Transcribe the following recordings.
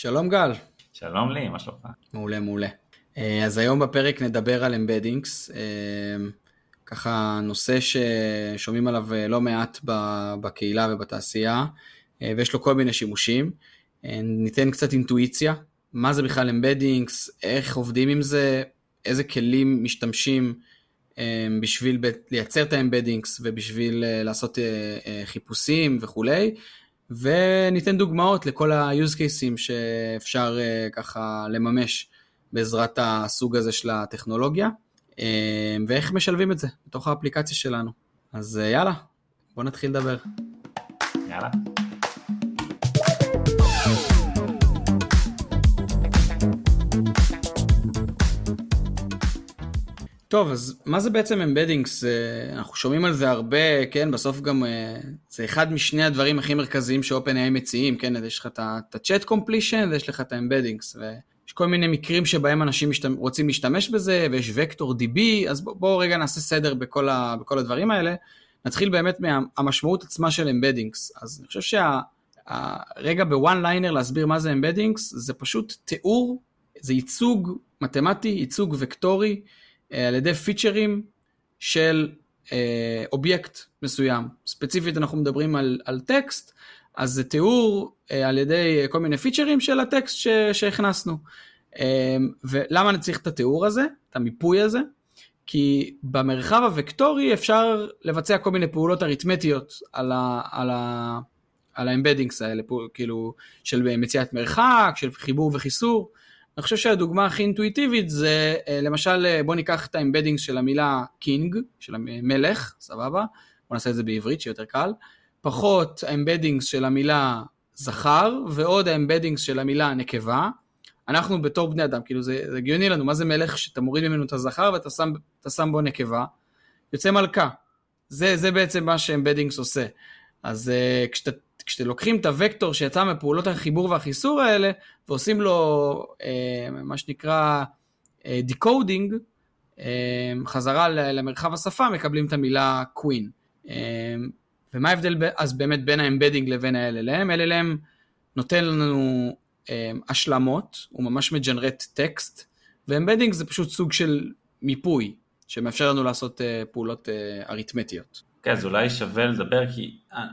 שלום גל. שלום לי, מה שלומך? מעולה, מעולה. אה, אז היום בפרק נדבר על embeddings, אה, ככה נושא ששומעים עליו אה, לא מעט בקהילה ובתעשייה, ויש לו כל מיני שימושים. ניתן קצת אינטואיציה, מה זה בכלל embeddings, איך עובדים עם זה, איזה כלים משתמשים בשביל לייצר את ה embeddings ובשביל לעשות חיפושים וכולי. וניתן דוגמאות לכל ה-use cases שאפשר ככה לממש בעזרת הסוג הזה של הטכנולוגיה, אה, ואיך משלבים את זה בתוך האפליקציה שלנו. אז אה, יאללה, בוא נתחיל לדבר. יאללה. טוב, אז מה זה בעצם embeddings? אנחנו שומעים על זה הרבה, כן, בסוף גם אה, זה אחד משני הדברים הכי מרכזיים ש-OpenAI מציעים, כן, יש לך את ה-chat completion ויש לך את ה-embeddings, יש כל מיני מקרים שבהם אנשים משתמ... רוצים להשתמש בזה, ויש vector DB, אז בואו בוא רגע נעשה סדר בכל, ה... בכל הדברים האלה. נתחיל באמת מהמשמעות עצמה של embeddings. אז אני חושב שהרגע שה... ב-one liner להסביר מה זה embeddings, זה פשוט תיאור, זה ייצוג מתמטי, ייצוג וקטורי, אה, על ידי features של אה, אובייקט מסוים. ספציפית אנחנו מדברים על, על טקסט, אז זה תיאור אה, על ידי כל מיני features של הטקסט ש, שהכנסנו. אה, ולמה אני צריך את התיאור הזה, את המיפוי הזה? כי במרחב הוקטורי אפשר לבצע כל מיני פעולות אריתמטיות על, על, על ה-embeddings האלה, כאילו של מציאת מרחק, של חיבור וחיסור. אני חושב שהדוגמה הכי אינטואיטיבית זה אה, למשל אה, בוא ניקח את ה-embeddings של המילה king, של המלך, סבבה? בוא נעשה את זה בעברית שיהיה יותר קל. פחות ה-embeddings של המילה זכר, ועוד ה-embeddings של המילה נקבה. אנחנו בתור בני אדם, כאילו זה, זה הגיוני לנו, מה זה מלך שאתה מוריד ממנו את הזכר ואתה שם, שם בו נקבה? יוצא מלכה. זה, זה בעצם מה ש-embeddings עושה. אז uh, כשאתה, כשאתם לוקחים את הוקטור שיצא מפעולות החיבור והחיסור האלה, ועושים לו uh, מה שנקרא decoding, uh, uh, חזרה למרחב השפה, מקבלים את המילה queen. Uh, ומה ההבדל אז באמת בין ה-embedding לבין ה-LLM? LLM נותן לנו אה, השלמות, הוא ממש מג'נרט טקסט, ו-embedding זה פשוט סוג של מיפוי, שמאפשר לנו לעשות אה, פעולות אה, אריתמטיות. כן, אז אולי שווה לדבר, כי אה,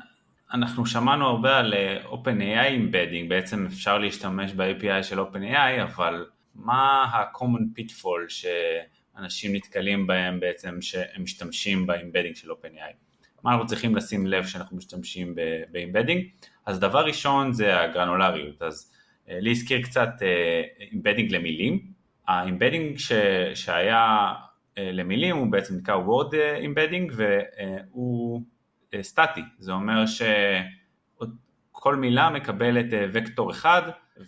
אנחנו שמענו הרבה על אה, OpenAI embedding, בעצם אפשר להשתמש ב-API של OpenAI, אבל מה ה-common pitfall שאנשים נתקלים בהם בעצם, שהם משתמשים ב-embedding של OpenAI? מה אנחנו צריכים לשים לב כשאנחנו משתמשים ב-embedding. אז דבר ראשון זה הגרנולריות, אז אה, לי הזכיר קצת אה, למילים, ה-embedding ש, שהיה למילים הוא בעצם נקרא word embedding והוא סטטי, זה אומר שכל מילה מקבלת וקטור אחד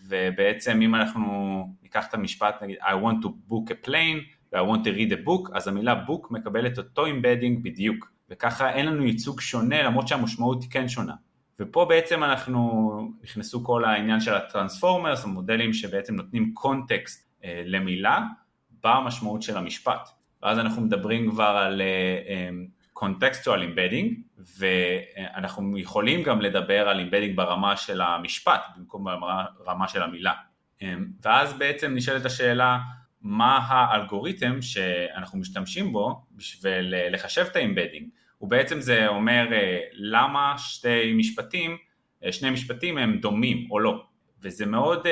ובעצם אם אנחנו ניקח את המשפט נגיד I want to book a plane ו-I want to read a book אז המילה book מקבלת אותו embedding בדיוק וככה אין לנו ייצוג שונה למרות שהמשמעות היא כן שונה. ופה בעצם אנחנו, נכנסו כל העניין של ה-transformers, המודלים שבעצם נותנים context אה, למילה במשמעות של המשפט. ואז אנחנו מדברים כבר על contextual uh, embedding, uh, ואנחנו יכולים גם לדבר על embedding ברמה של המשפט במקום ברמה של המילה. Um, ואז בעצם נשאלת השאלה, מה האלגוריתם שאנחנו משתמשים בו בשביל אה, לחשב את ה-embedding. ובעצם זה אומר אה, למה שתי משפטים, אה, שני משפטים הם דומים או לא. וזה מאוד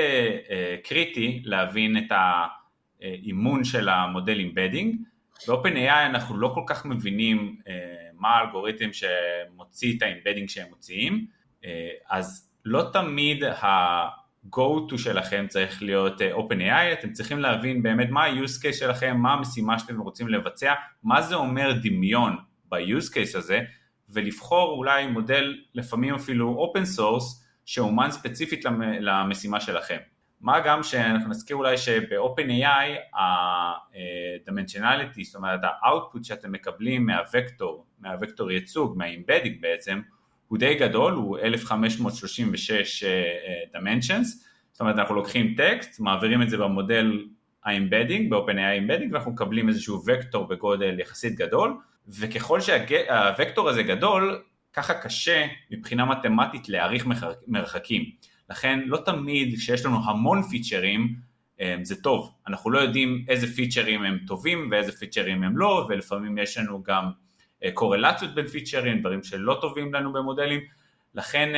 קריטי להבין את האימון של המודל embedding. ב-OpenAI אנחנו לא כל כך מבינים מה האלגוריתם שמוציא את ה-embedding שהם מוציאים, אז לא תמיד ה... go to שלכם צריך להיות uh, OpenAI, אתם צריכים להבין באמת מה ה-use case שלכם, מה המשימה שאתם רוצים לבצע, מה זה אומר דמיון ב-use case הזה, ולבחור אולי מודל לפעמים אפילו open source שאומן ספציפית למשימה שלכם. מה גם שאנחנו נזכיר אולי שב-OpenAI ה-dimensionality, זאת אומרת ה-output שאתם מקבלים מהוקטור, מהוקטור ייצוג, מה-embedding בעצם, הוא די גדול, הוא 1536 uh, uh, dimensions, זאת אומרת אנחנו לוקחים טקסט, מעבירים את זה במודל ה-embedding, ב-OpenAI embedding, ואנחנו מקבלים איזשהו וקטור בגודל יחסית גדול, וככל שהווקטור הזה גדול, ככה קשה מבחינה מתמטית להעריך מרחקים. לכן לא תמיד כשיש לנו המון פיצ'רים זה טוב, אנחנו לא יודעים איזה פיצ'רים הם טובים ואיזה פיצ'רים הם לא, ולפעמים יש לנו גם קורלציות בין פיצ'רים, דברים שלא טובים לנו במודלים, לכן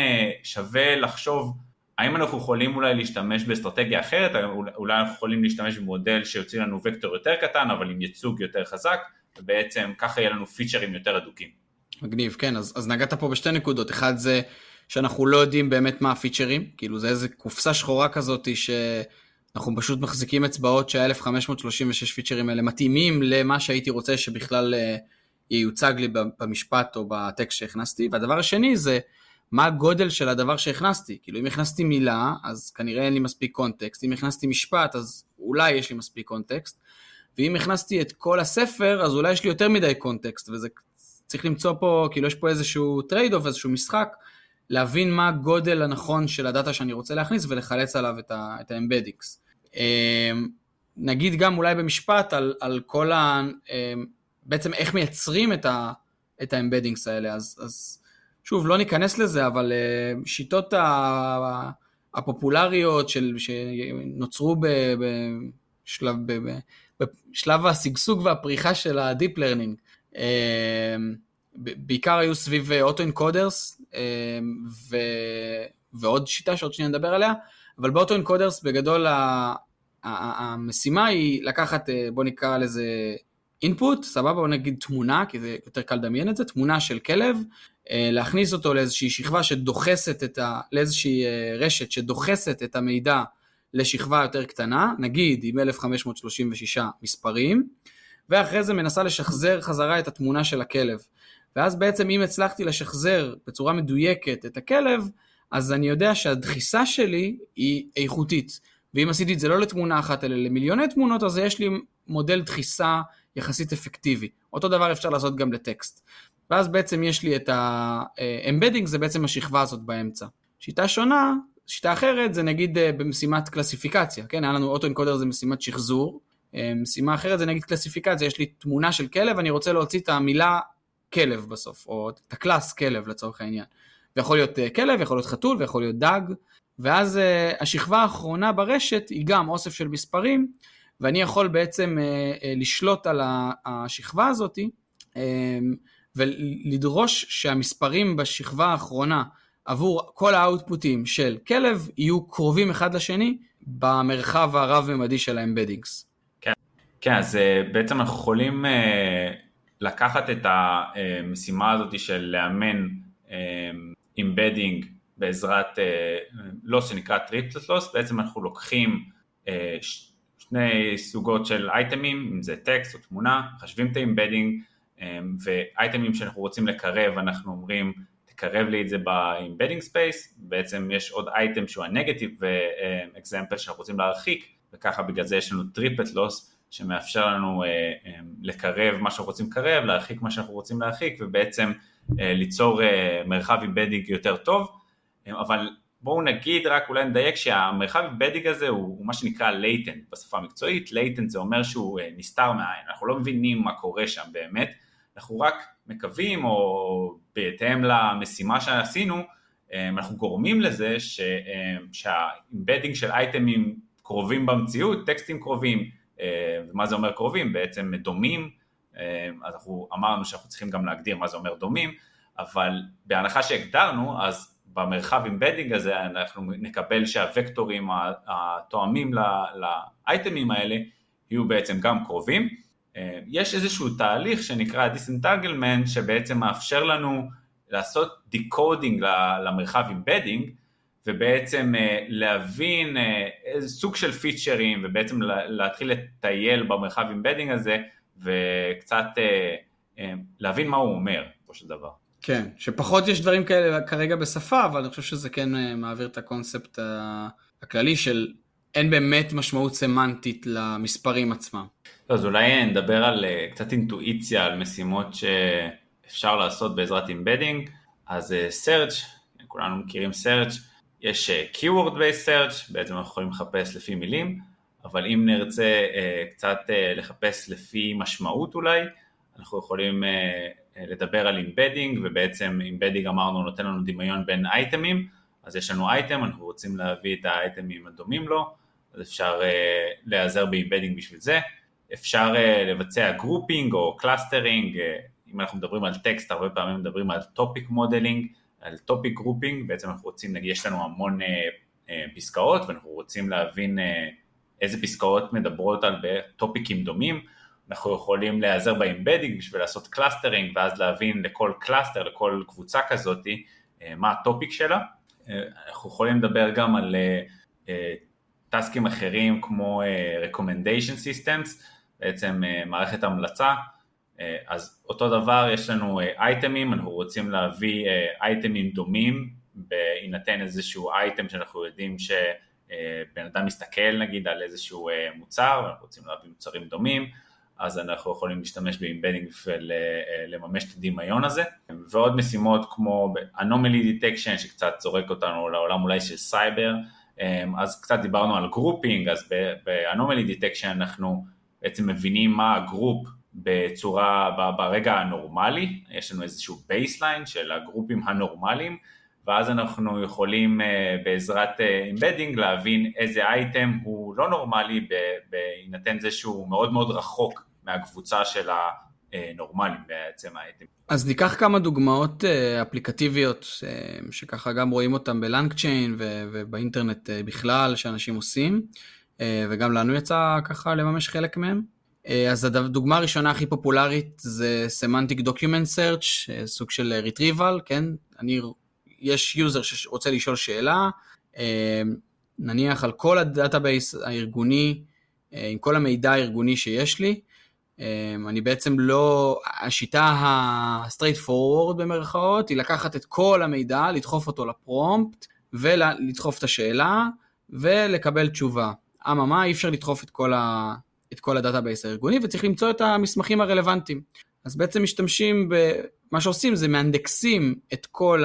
שווה לחשוב האם אנחנו יכולים אולי להשתמש באסטרטגיה אחרת, אולי אנחנו יכולים להשתמש במודל שיוציא לנו וקטור יותר קטן אבל עם ייצוג יותר חזק, ובעצם ככה יהיה לנו פיצ'רים יותר אדוקים. מגניב, כן, אז, אז נגעת פה בשתי נקודות, אחד זה שאנחנו לא יודעים באמת מה הפיצ'רים, כאילו זה איזה קופסה שחורה כזאת שאנחנו פשוט מחזיקים אצבעות שה-1536 פיצ'רים האלה מתאימים למה שהייתי רוצה שבכלל אה, ייוצג לי במשפט או בטקסט שהכנסתי, והדבר השני זה מה הגודל של הדבר שהכנסתי. כאילו אם הכנסתי מילה, אז כנראה אין לי מספיק context, אם הכנסתי משפט, אז אולי יש לי מספיק context, ואם הכנסתי את כל הספר, אז אולי יש לי יותר מדי context, וזה צריך למצוא פה, כאילו יש פה איזשהו trade-off, איזשהו משחק, להבין מה הגודל הנכון של הדאטה שאני רוצה להכניס ולחלץ עליו את ה-embeddings. אמ, נגיד גם אולי במשפט על, על כל ה... אמ, בעצם איך מייצרים את ה-embeddings האלה, אז, אז שוב, לא ניכנס לזה, אבל uh, שיטות הפופולריות של, שנוצרו בשלב, בשלב השגשוג והפריחה של Learning, uh, בעיקר היו סביב אוטו-אנקודרס uh, ועוד שיטה שעוד שניה נדבר עליה, אבל באוטו-אנקודרס בגדול המשימה היא לקחת, בוא נקרא לזה input, סבבה, בוא נגיד תמונה, כי זה יותר קל לדמיין את זה, תמונה של כלב, אה, להכניס אותו לאיזושהי שכבה שדוחסת את ה... לאיזושהי אה, רשת שדוחסת את המידע לשכבה יותר קטנה, נגיד עם 1536 מספרים, ואחרי זה מנסה לשחזר חזרה את התמונה של הכלב. ואז בעצם אם הצלחתי לשחזר בצורה מדויקת את הכלב, אז אני יודע שהדחיסה שלי היא איכותית. ואם עשיתי את זה לא לתמונה אחת אלא למיליוני תמונות, אז יש לי מודל דחיסה יחסית אפקטיבי. אותו דבר אפשר לעשות גם לטקסט. ואז בעצם יש לי את ה-embedding, זה בעצם השכבה הזאת באמצע. שיטה שונה, שיטה אחרת זה נגיד אה, במשימת קלסיפיקציה, כן? היה לנו אוטו-אנקודר זה משימת שחזור, אה, משימה אחרת זה נגיד קלסיפיקציה, יש לי תמונה של כלב, אני רוצה להוציא את המילה כלב בסוף, או את הקלאס כלב לצורך העניין. ויכול להיות אה, כלב, יכול להיות חתול ויכול להיות דג, ואז השכבה האחרונה ברשת היא גם אוסף של מספרים, ואני יכול בעצם לשלוט על השכבה הזאתי, ולדרוש שהמספרים בשכבה האחרונה עבור כל האאוטפוטים של כלב יהיו קרובים אחד לשני במרחב הרב-ממדי של האמבדינגס. כן, כן, אז אה, בעצם אנחנו יכולים אה, לקחת את המשימה הזאת של לאמן embedding אה, בעזרת loss שנקרא triplet loss, בעצם אנחנו לוקחים שני זוגות של אייטמים, אם זה טקסט או תמונה, מחשבים את ה-embedding, אמ, ואייטמים שאנחנו רוצים לקרב, אנחנו אומרים תקרב לי את זה ב-embedding space, בעצם יש עוד אייטם שהוא ה-negative example שאנחנו רוצים להרחיק, וככה בגלל זה יש לנו triplet loss שמאפשר לנו uh, um, לקרב מה שאנחנו רוצים לקרב, להרחיק מה שאנחנו רוצים להרחיק, ובעצם uh, ליצור uh, מרחב embedding יותר טוב, um, אבל בואו נגיד רק אולי נדייק שהמרחב embedding הזה הוא, הוא מה שנקרא latent בשפה המקצועית, latent זה אומר שהוא נסתר מהעין, אנחנו לא מבינים מה קורה שם באמת, אנחנו רק מקווים, או בהתאם למשימה שעשינו, אה, אנחנו גורמים לזה אה, שה-embedding של אייטמים קרובים במציאות, טקסטים קרובים, אה, ומה זה אומר קרובים? בעצם דומים, אז אנחנו אמרנו שאנחנו צריכים גם להגדיר מה זה אומר דומים, אבל בהנחה שהגדרנו, אז במרחב embedding הזה אנחנו נקבל שהוקטורים התואמים לאייטמים האלה יהיו בעצם גם קרובים. אה, יש איזשהו תהליך שנקרא disentanglement שבעצם מאפשר לנו לעשות decoding למרחב embedding ובעצם אה, להבין אה, איזה סוג של פיצ'רים ובעצם להתחיל לטייל במרחב embedding הזה וקצת להבין מה הוא אומר, בסופו של דבר. כן, שפחות יש דברים כאלה כרגע בשפה, אבל אני חושב שזה כן מעביר את הקונספט הכללי של אין באמת משמעות סמנטית למספרים עצמם. אז אולי נדבר על אה, קצת אינטואיציה, על משימות שאפשר לעשות בעזרת embedding. אז אה, search, כולנו מכירים search, יש אה, keyword based search, בעצם אנחנו יכולים לחפש לפי מילים, אבל אם נרצה קצת לחפש לפי משמעות אולי, אנחנו יכולים לדבר על embedding, ובעצם embedding אמרנו נותן לנו דמיון בין אייטמים, אז יש לנו אייטם, אנחנו רוצים להביא את האייטמים הדומים לו, אז אפשר להיעזר ב-embedding בשביל זה. אפשר לבצע grouping או clustering, אם אנחנו מדברים על טקסט, הרבה פעמים מדברים על topic modeling, על topic grouping, בעצם אנחנו רוצים, נגיד, יש לנו המון uh, uh, פסקאות ואנחנו רוצים להבין uh, איזה פסקאות מדברות על טופיקים דומים, אנחנו יכולים להיעזר ב-embedding בשביל לעשות clustering ואז להבין לכל cluster, לכל קבוצה כזאתי, מה ה-topic שלה. אנחנו יכולים לדבר גם על טסקים אחרים כמו recommendation systems, בעצם מערכת המלצה, אז אותו דבר יש לנו אייטמים, אנחנו רוצים להביא אייטמים דומים בהינתן איזשהו אייטם שאנחנו יודעים שבן אדם מסתכל נגיד על איזשהו מוצר ואנחנו רוצים להביא מוצרים דומים, אז אנחנו יכולים להשתמש ב-embedding ולממש את הדמיון הזה. ועוד משימות כמו anomaly detection שקצת זורק אותנו לעולם אולי של סייבר, אז קצת דיברנו על grouping, אז ב-anomaly detection אנחנו בעצם מבינים מה ה-group בצורה, ברגע הנורמלי, יש לנו איזשהו baseline של הגרופים הנורמליים, ואז אנחנו יכולים בעזרת embedding להבין איזה אייטם הוא לא נורמלי בהינתן זה שהוא מאוד מאוד רחוק מהקבוצה של הנורמלים בעצם האייטם. אז ניקח כמה דוגמאות אפליקטיביות שככה גם רואים אותם ב-LangChain ובאינטרנט בכלל שאנשים עושים, וגם לנו יצא ככה לממש חלק מהם. אז הדוגמה הראשונה הכי פופולרית זה Semantic Document Search, סוג של retrieval, כן? אני, יש user שרוצה לשאול שאלה, נניח על כל ה-database הארגוני, עם כל המידע הארגוני שיש לי, אני בעצם לא, השיטה ה-straight forward במרכאות היא לקחת את כל המידע, לדחוף אותו ל-prompt ולדחוף את השאלה ולקבל תשובה. אממה, אי אפשר לדחוף את כל, ה, את כל ה-database הארגוני וצריך למצוא את המסמכים הרלוונטיים. אז בעצם משתמשים, ב, מה שעושים זה מאנדקסים את כל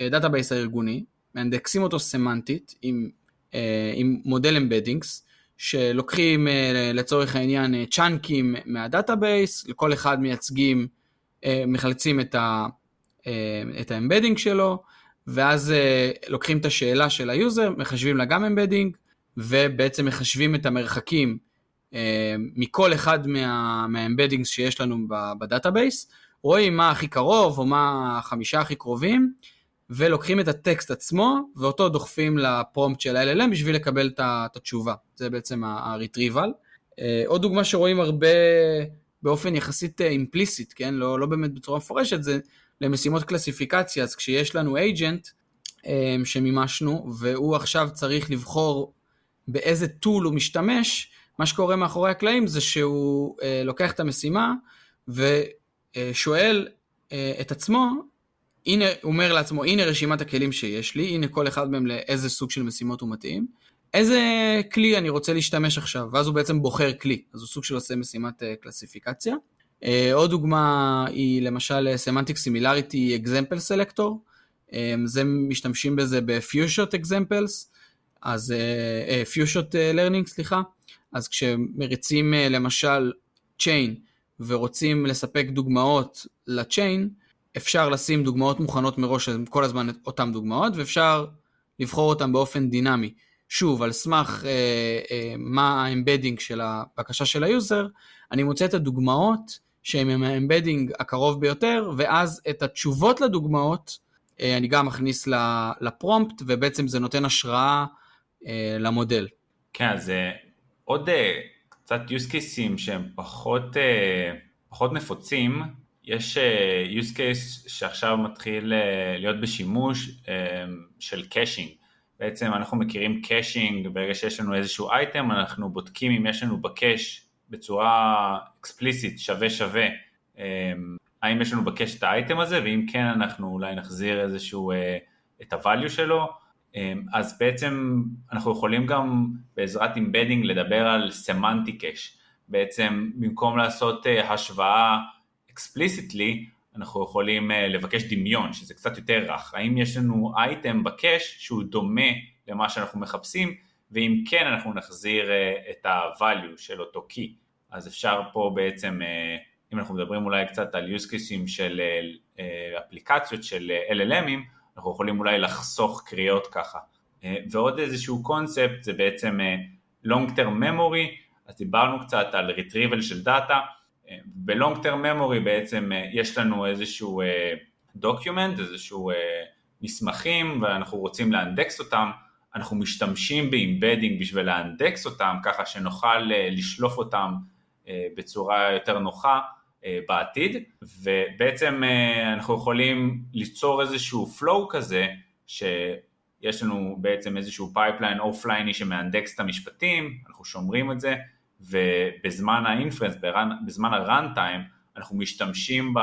ה-database הארגוני, מאנדקסים אותו סמנטית עם, עם מודל embeddings, שלוקחים לצורך העניין צ'אנקים מה-database, לכל אחד מייצגים, מחלצים את, ה, את ה-embedding שלו, ואז לוקחים את השאלה של ה-user, מחשבים לה גם embedding, ובעצם מחשבים את המרחקים מכל אחד מה, מה-embeddings שיש לנו ב-database, רואים מה הכי קרוב או מה החמישה הכי קרובים, ולוקחים את הטקסט עצמו, ואותו דוחפים ל-prompt של ה-LLM בשביל לקבל את התשובה. זה בעצם ה-retrieval. עוד דוגמה שרואים הרבה באופן יחסית אימפליסיט, כן? לא, לא באמת בצורה מפורשת, זה למשימות קלסיפיקציה. אז כשיש לנו agent שמימשנו, והוא עכשיו צריך לבחור באיזה טול הוא משתמש, מה שקורה מאחורי הקלעים זה שהוא לוקח את המשימה ושואל את עצמו, הנה, הוא אומר לעצמו, הנה רשימת הכלים שיש לי, הנה כל אחד מהם לאיזה סוג של משימות הוא מתאים, איזה כלי אני רוצה להשתמש עכשיו, ואז הוא בעצם בוחר כלי, אז הוא סוג של עושה משימת קלסיפיקציה. עוד דוגמה היא למשל Semantic Similarity Example Selector, זה משתמשים בזה Examples, אז uh, Few-Shot Learning, סליחה, אז כשמריצים uh, למשל Chain ורוצים לספק דוגמאות ל-Chain, אפשר לשים דוגמאות מוכנות מראש, כל הזמן אותן דוגמאות, ואפשר לבחור אותן באופן דינמי. שוב, על סמך אה, אה, מה ה-embedding של הבקשה של ה-user, אני מוצא את הדוגמאות שהן עם ה-embedding הקרוב ביותר, ואז את התשובות לדוגמאות אה, אני גם מכניס ל-prompt, ובעצם זה נותן השראה אה, למודל. כן, אז אה, עוד אה, קצת use cases שהם פחות, אה, פחות נפוצים, יש uh, use case שעכשיו מתחיל להיות בשימוש של caching. בעצם אנחנו מכירים caching, ברגע שיש לנו איזשהו אייטם, אנחנו בודקים אם יש לנו ב-cache בצורה אקספליסיטית, שווה שווה, האם יש לנו ב-cache את האייטם הזה, ואם כן אנחנו אולי נחזיר איזשהו, את ה-value שלו. Um, אז בעצם אנחנו יכולים גם בעזרת embedding לדבר על semantic cache. בעצם במקום לעשות uh, השוואה explicitly, אנחנו יכולים uh, לבקש דמיון, שזה קצת יותר רך. האם יש לנו אייטם בקאש שהוא דומה למה שאנחנו מחפשים, ואם כן אנחנו נחזיר uh, את ה-value של אותו key. אז אפשר פה בעצם, אם אנחנו מדברים אולי קצת על use cases של אפליקציות של LLMים, אנחנו יכולים אולי לחסוך קריאות ככה. ועוד איזשהו קונספט זה בעצם long term memory, אז דיברנו קצת על retrieval של דאטה, ב-long term memory בעצם יש לנו איזשהו document, איזשהו מסמכים ואנחנו רוצים לאנדקס אותם, אנחנו משתמשים ב-embedding בשביל לאנדקס אותם ככה שנוכל אה, לשלוף אותם אה, בצורה יותר נוחה. אה, בעתיד ובעצם אנחנו יכולים ליצור איזשהו flow כזה שיש לנו בעצם איזשהו pipeline אופלייני שמאנדקס את המשפטים, אנחנו שומרים את זה ובזמן ה-inference, בזמן ה-run time אנחנו משתמשים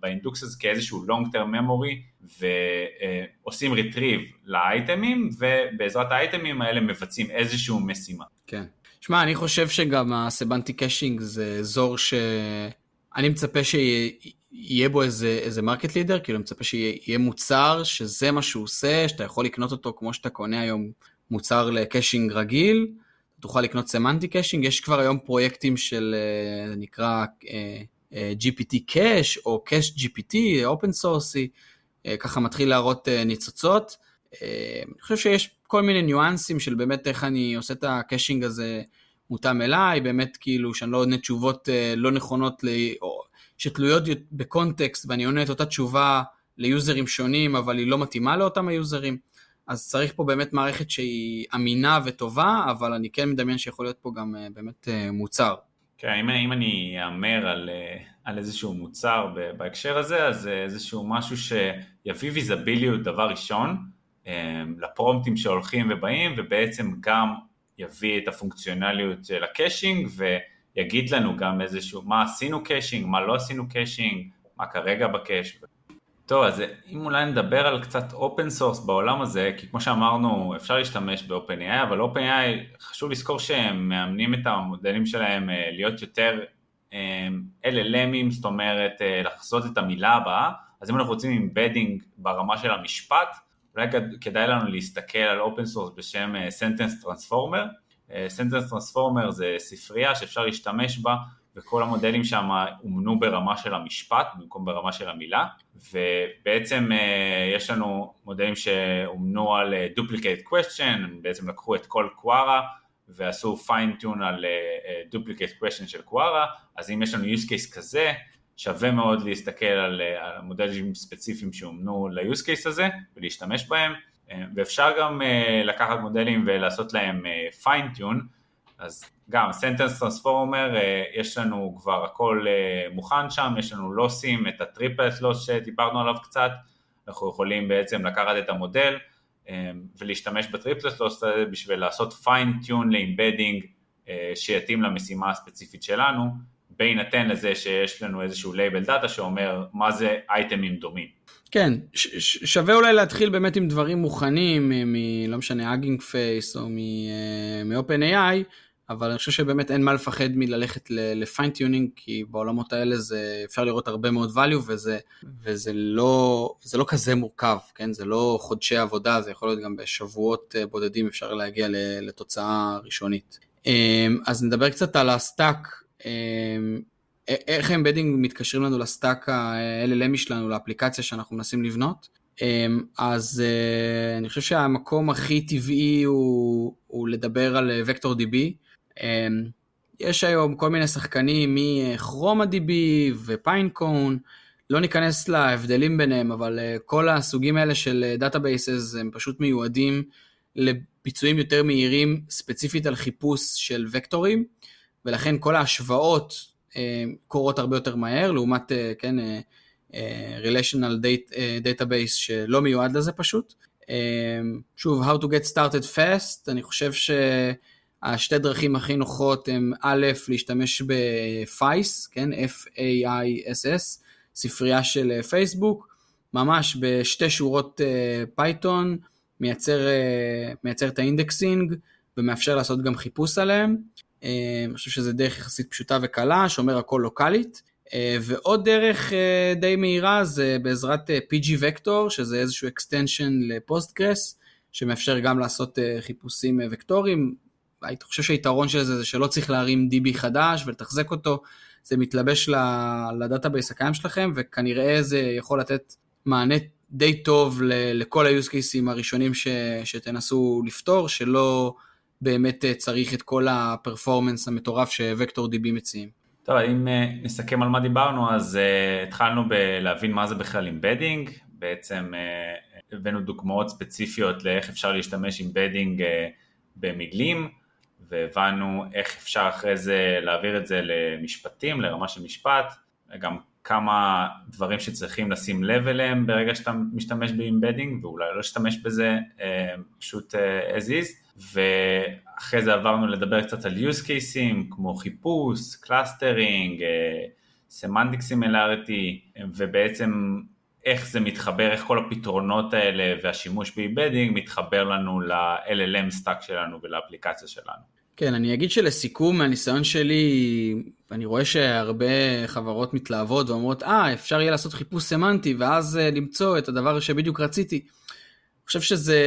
באינדקס הזה כאיזשהו long term memory ועושים retrieve לאייטמים ובעזרת האייטמים האלה מבצעים איזשהו משימה. כן. שמע, אני חושב שגם ה-semantic caching זה אזור שאני מצפה שיהיה בו איזה, איזה market leader, כאילו אני מצפה שיהיה מוצר שזה מה שהוא עושה, שאתה יכול לקנות אותו כמו שאתה קונה היום מוצר ל caching רגיל, תוכל לקנות semantic caching, יש כבר היום פרויקטים של, אה, נקרא אה, GPT Cache או Cache GPT, open source י, ככה מתחיל להראות אה, ניצוצות. אה, אני חושב שיש כל מיני ניואנסים של באמת איך אני עושה את ה caching הזה מותאם אליי, באמת כאילו שאני לא עונה תשובות אה, לא נכונות, או שתלויות ב context ואני עונה את אותה תשובה ליוזרים שונים, אבל היא לא מתאימה לאותם היוזרים. אז צריך פה באמת מערכת שהיא אמינה וטובה, אבל אני כן מדמיין שיכול להיות פה גם באמת מוצר. כן, אם, אם אני אאמר על, אה, על איזשהו מוצר בהקשר הזה, אז איזשהו משהו שיביא ויזביליות דבר ראשון אה, לפרומפטים שהולכים ובאים, ובעצם גם יביא את הפונקציונליות של ה caching, ויגיד לנו גם איזשהו מה עשינו caching, מה לא עשינו caching, מה כרגע ב cache. טוב, אז אם אולי נדבר על קצת open source בעולם הזה, כי כמו שאמרנו, אפשר להשתמש ב-OpenAI, אבל OpenAI, חשוב לזכור שהם מאמנים את המודלים שלהם אה, להיות יותר אה, LLM ים, זאת אומרת, אה, לחזות את המילה הבאה, אז אם אנחנו רוצים embedding ברמה של המשפט, אולי כדאי לנו להסתכל על open source בשם Sentence Transformer. Sentence Transformer זה ספרייה שאפשר להשתמש בה וכל המודלים שם אומנו ברמה של המשפט במקום ברמה של המילה, ובעצם אה, יש לנו מודלים שאומנו על אה, duplicate question, בעצם לקחו את כל קווארה ועשו fine-tune על אה, duplicate question של קווארה, אז אם יש לנו use case כזה, שווה מאוד להסתכל על, על המודלים ספציפיים שאומנו ל-use case הזה ולהשתמש בהם, ואפשר גם לקחת מודלים ולעשות להם fine-tune, אז גם transformer, אה, יש לנו כבר הכל אה, מוכן שם, יש לנו לוסים, את ה triplet loss שדיברנו עליו קצת, אנחנו יכולים בעצם לקחת את המודל אה, ולהשתמש ב triplet loss בשביל לעשות fine-tune ל embedding שיתאים למשימה הספציפית שלנו, בהינתן לזה שיש לנו איזשהו labeled data שאומר מה זה אייטמים דומים. כן, ש- שווה אולי להתחיל באמת עם דברים מוכנים, מ... לא משנה, Hugging Face או מ- OpenAI, אבל אני חושב שבאמת אין מה לפחד מללכת ל fine-tuning, כי בעולמות האלה זה, אפשר לראות הרבה מאוד value, וזה, וזה לא, זה לא כזה מורכב, כן? זה לא חודשי עבודה, זה יכול להיות גם בשבועות אה, בודדים אפשר להגיע לתוצאה ראשונית. אז נדבר קצת על ה stack, איך embedding מתקשרים לנו ל stack ה-LLM שלנו, לאפליקציה שאנחנו מנסים לבנות. אמ, אז אה, אני חושב שהמקום הכי טבעי הוא, הוא לדבר על vector DB. אמ, יש היום כל מיני שחקנים מ Chroma DB ו Pinecone, לא ניכנס להבדלים ביניהם, אבל אה, כל הסוגים האלה של databases הם פשוט מיועדים לביצועים יותר מהירים ספציפית על חיפוש של וקטורים, ולכן כל ההשוואות אה, קורות הרבה יותר מהר, לעומת, אה, כן, relational database שלא מיועד לזה פשוט. שוב, how to get started fast, אני חושב ש... השתי דרכים הכי נוחות הן א', להשתמש ב- FAISS, כן, F-A-I-S-S, ספרייה של אה, פייסבוק, ממש בשתי שורות Python, מייצר, מייצר את ה indexing ומאפשר לעשות גם חיפוש עליהם. אה, אני חושב שזו דרך יחסית פשוטה וקלה, ששומר הכל לוקאלית. אה, ועוד דרך אה, די מהירה זה בעזרת PG Vector, שזה איזשהו extension ל Postgres, שמאפשר גם לעשות חיפושים וקטוריים, אני חושב שהיתרון של זה זה שלא צריך להרים DB חדש ולתחזק אותו, זה מתלבש ל database הקיים שלכם, וכנראה זה יכול לתת מענה די טוב לכל ה-use cases הראשונים ש, שתנסו לפתור, שלא באמת צריך את כל ה performance המטורף ש vector DB מציעים. טוב, אם נסכם על מה דיברנו, אז אה, התחלנו בלהבין מה זה בכלל embedding, בעצם הבאנו דוגמאות ספציפיות לאיך אפשר להשתמש ב embedding אה, במילים, והבנו איך אפשר אחרי זה להעביר את זה למשפטים, לרמה של משפט, גם כמה דברים שצריכים לשים לב אליהם ברגע שאתה משתמש ב embedding, ואולי לא להשתמש בזה אה, פשוט אה, as is, ואחרי זה עברנו לדבר קצת על use cases כמו חיפוש, clustering, semantic similarity, ובעצם איך זה מתחבר, איך כל הפתרונות האלה והשימוש ב embedding מתחבר לנו ל-LLM stack שלנו ולאפליקציה שלנו. כן, אני אגיד שלסיכום, מהניסיון שלי, אני רואה שהרבה חברות מתלהבות ואומרות, אה, אפשר יהיה לעשות חיפוש סמנטי, ואז אה, למצוא את הדבר שבדיוק רציתי. חושב שזה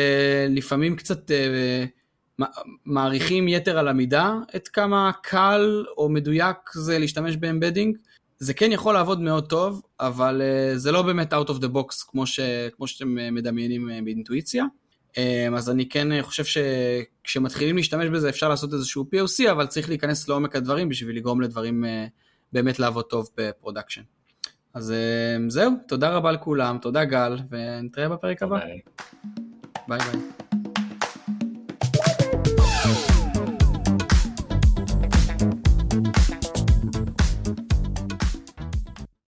לפעמים קצת אה, מעריכים יתר על המידה, את כמה קל או מדויק זה להשתמש ב embedding. זה כן יכול לעבוד מאוד טוב, אבל אה, זה לא באמת out of the box כמו, ש, כמו שאתם מדמיינים באינטואיציה. אמ, אז אני כן חושב שכשמתחילים להשתמש בזה אפשר לעשות איזשהו POC, אבל צריך להיכנס לעומק הדברים בשביל לגרום לדברים אה, באמת לעבוד טוב ב production. אז אמ, זהו, תודה רבה לכולם, תודה גל, ונתראה בפרק הבא. ביי ביי.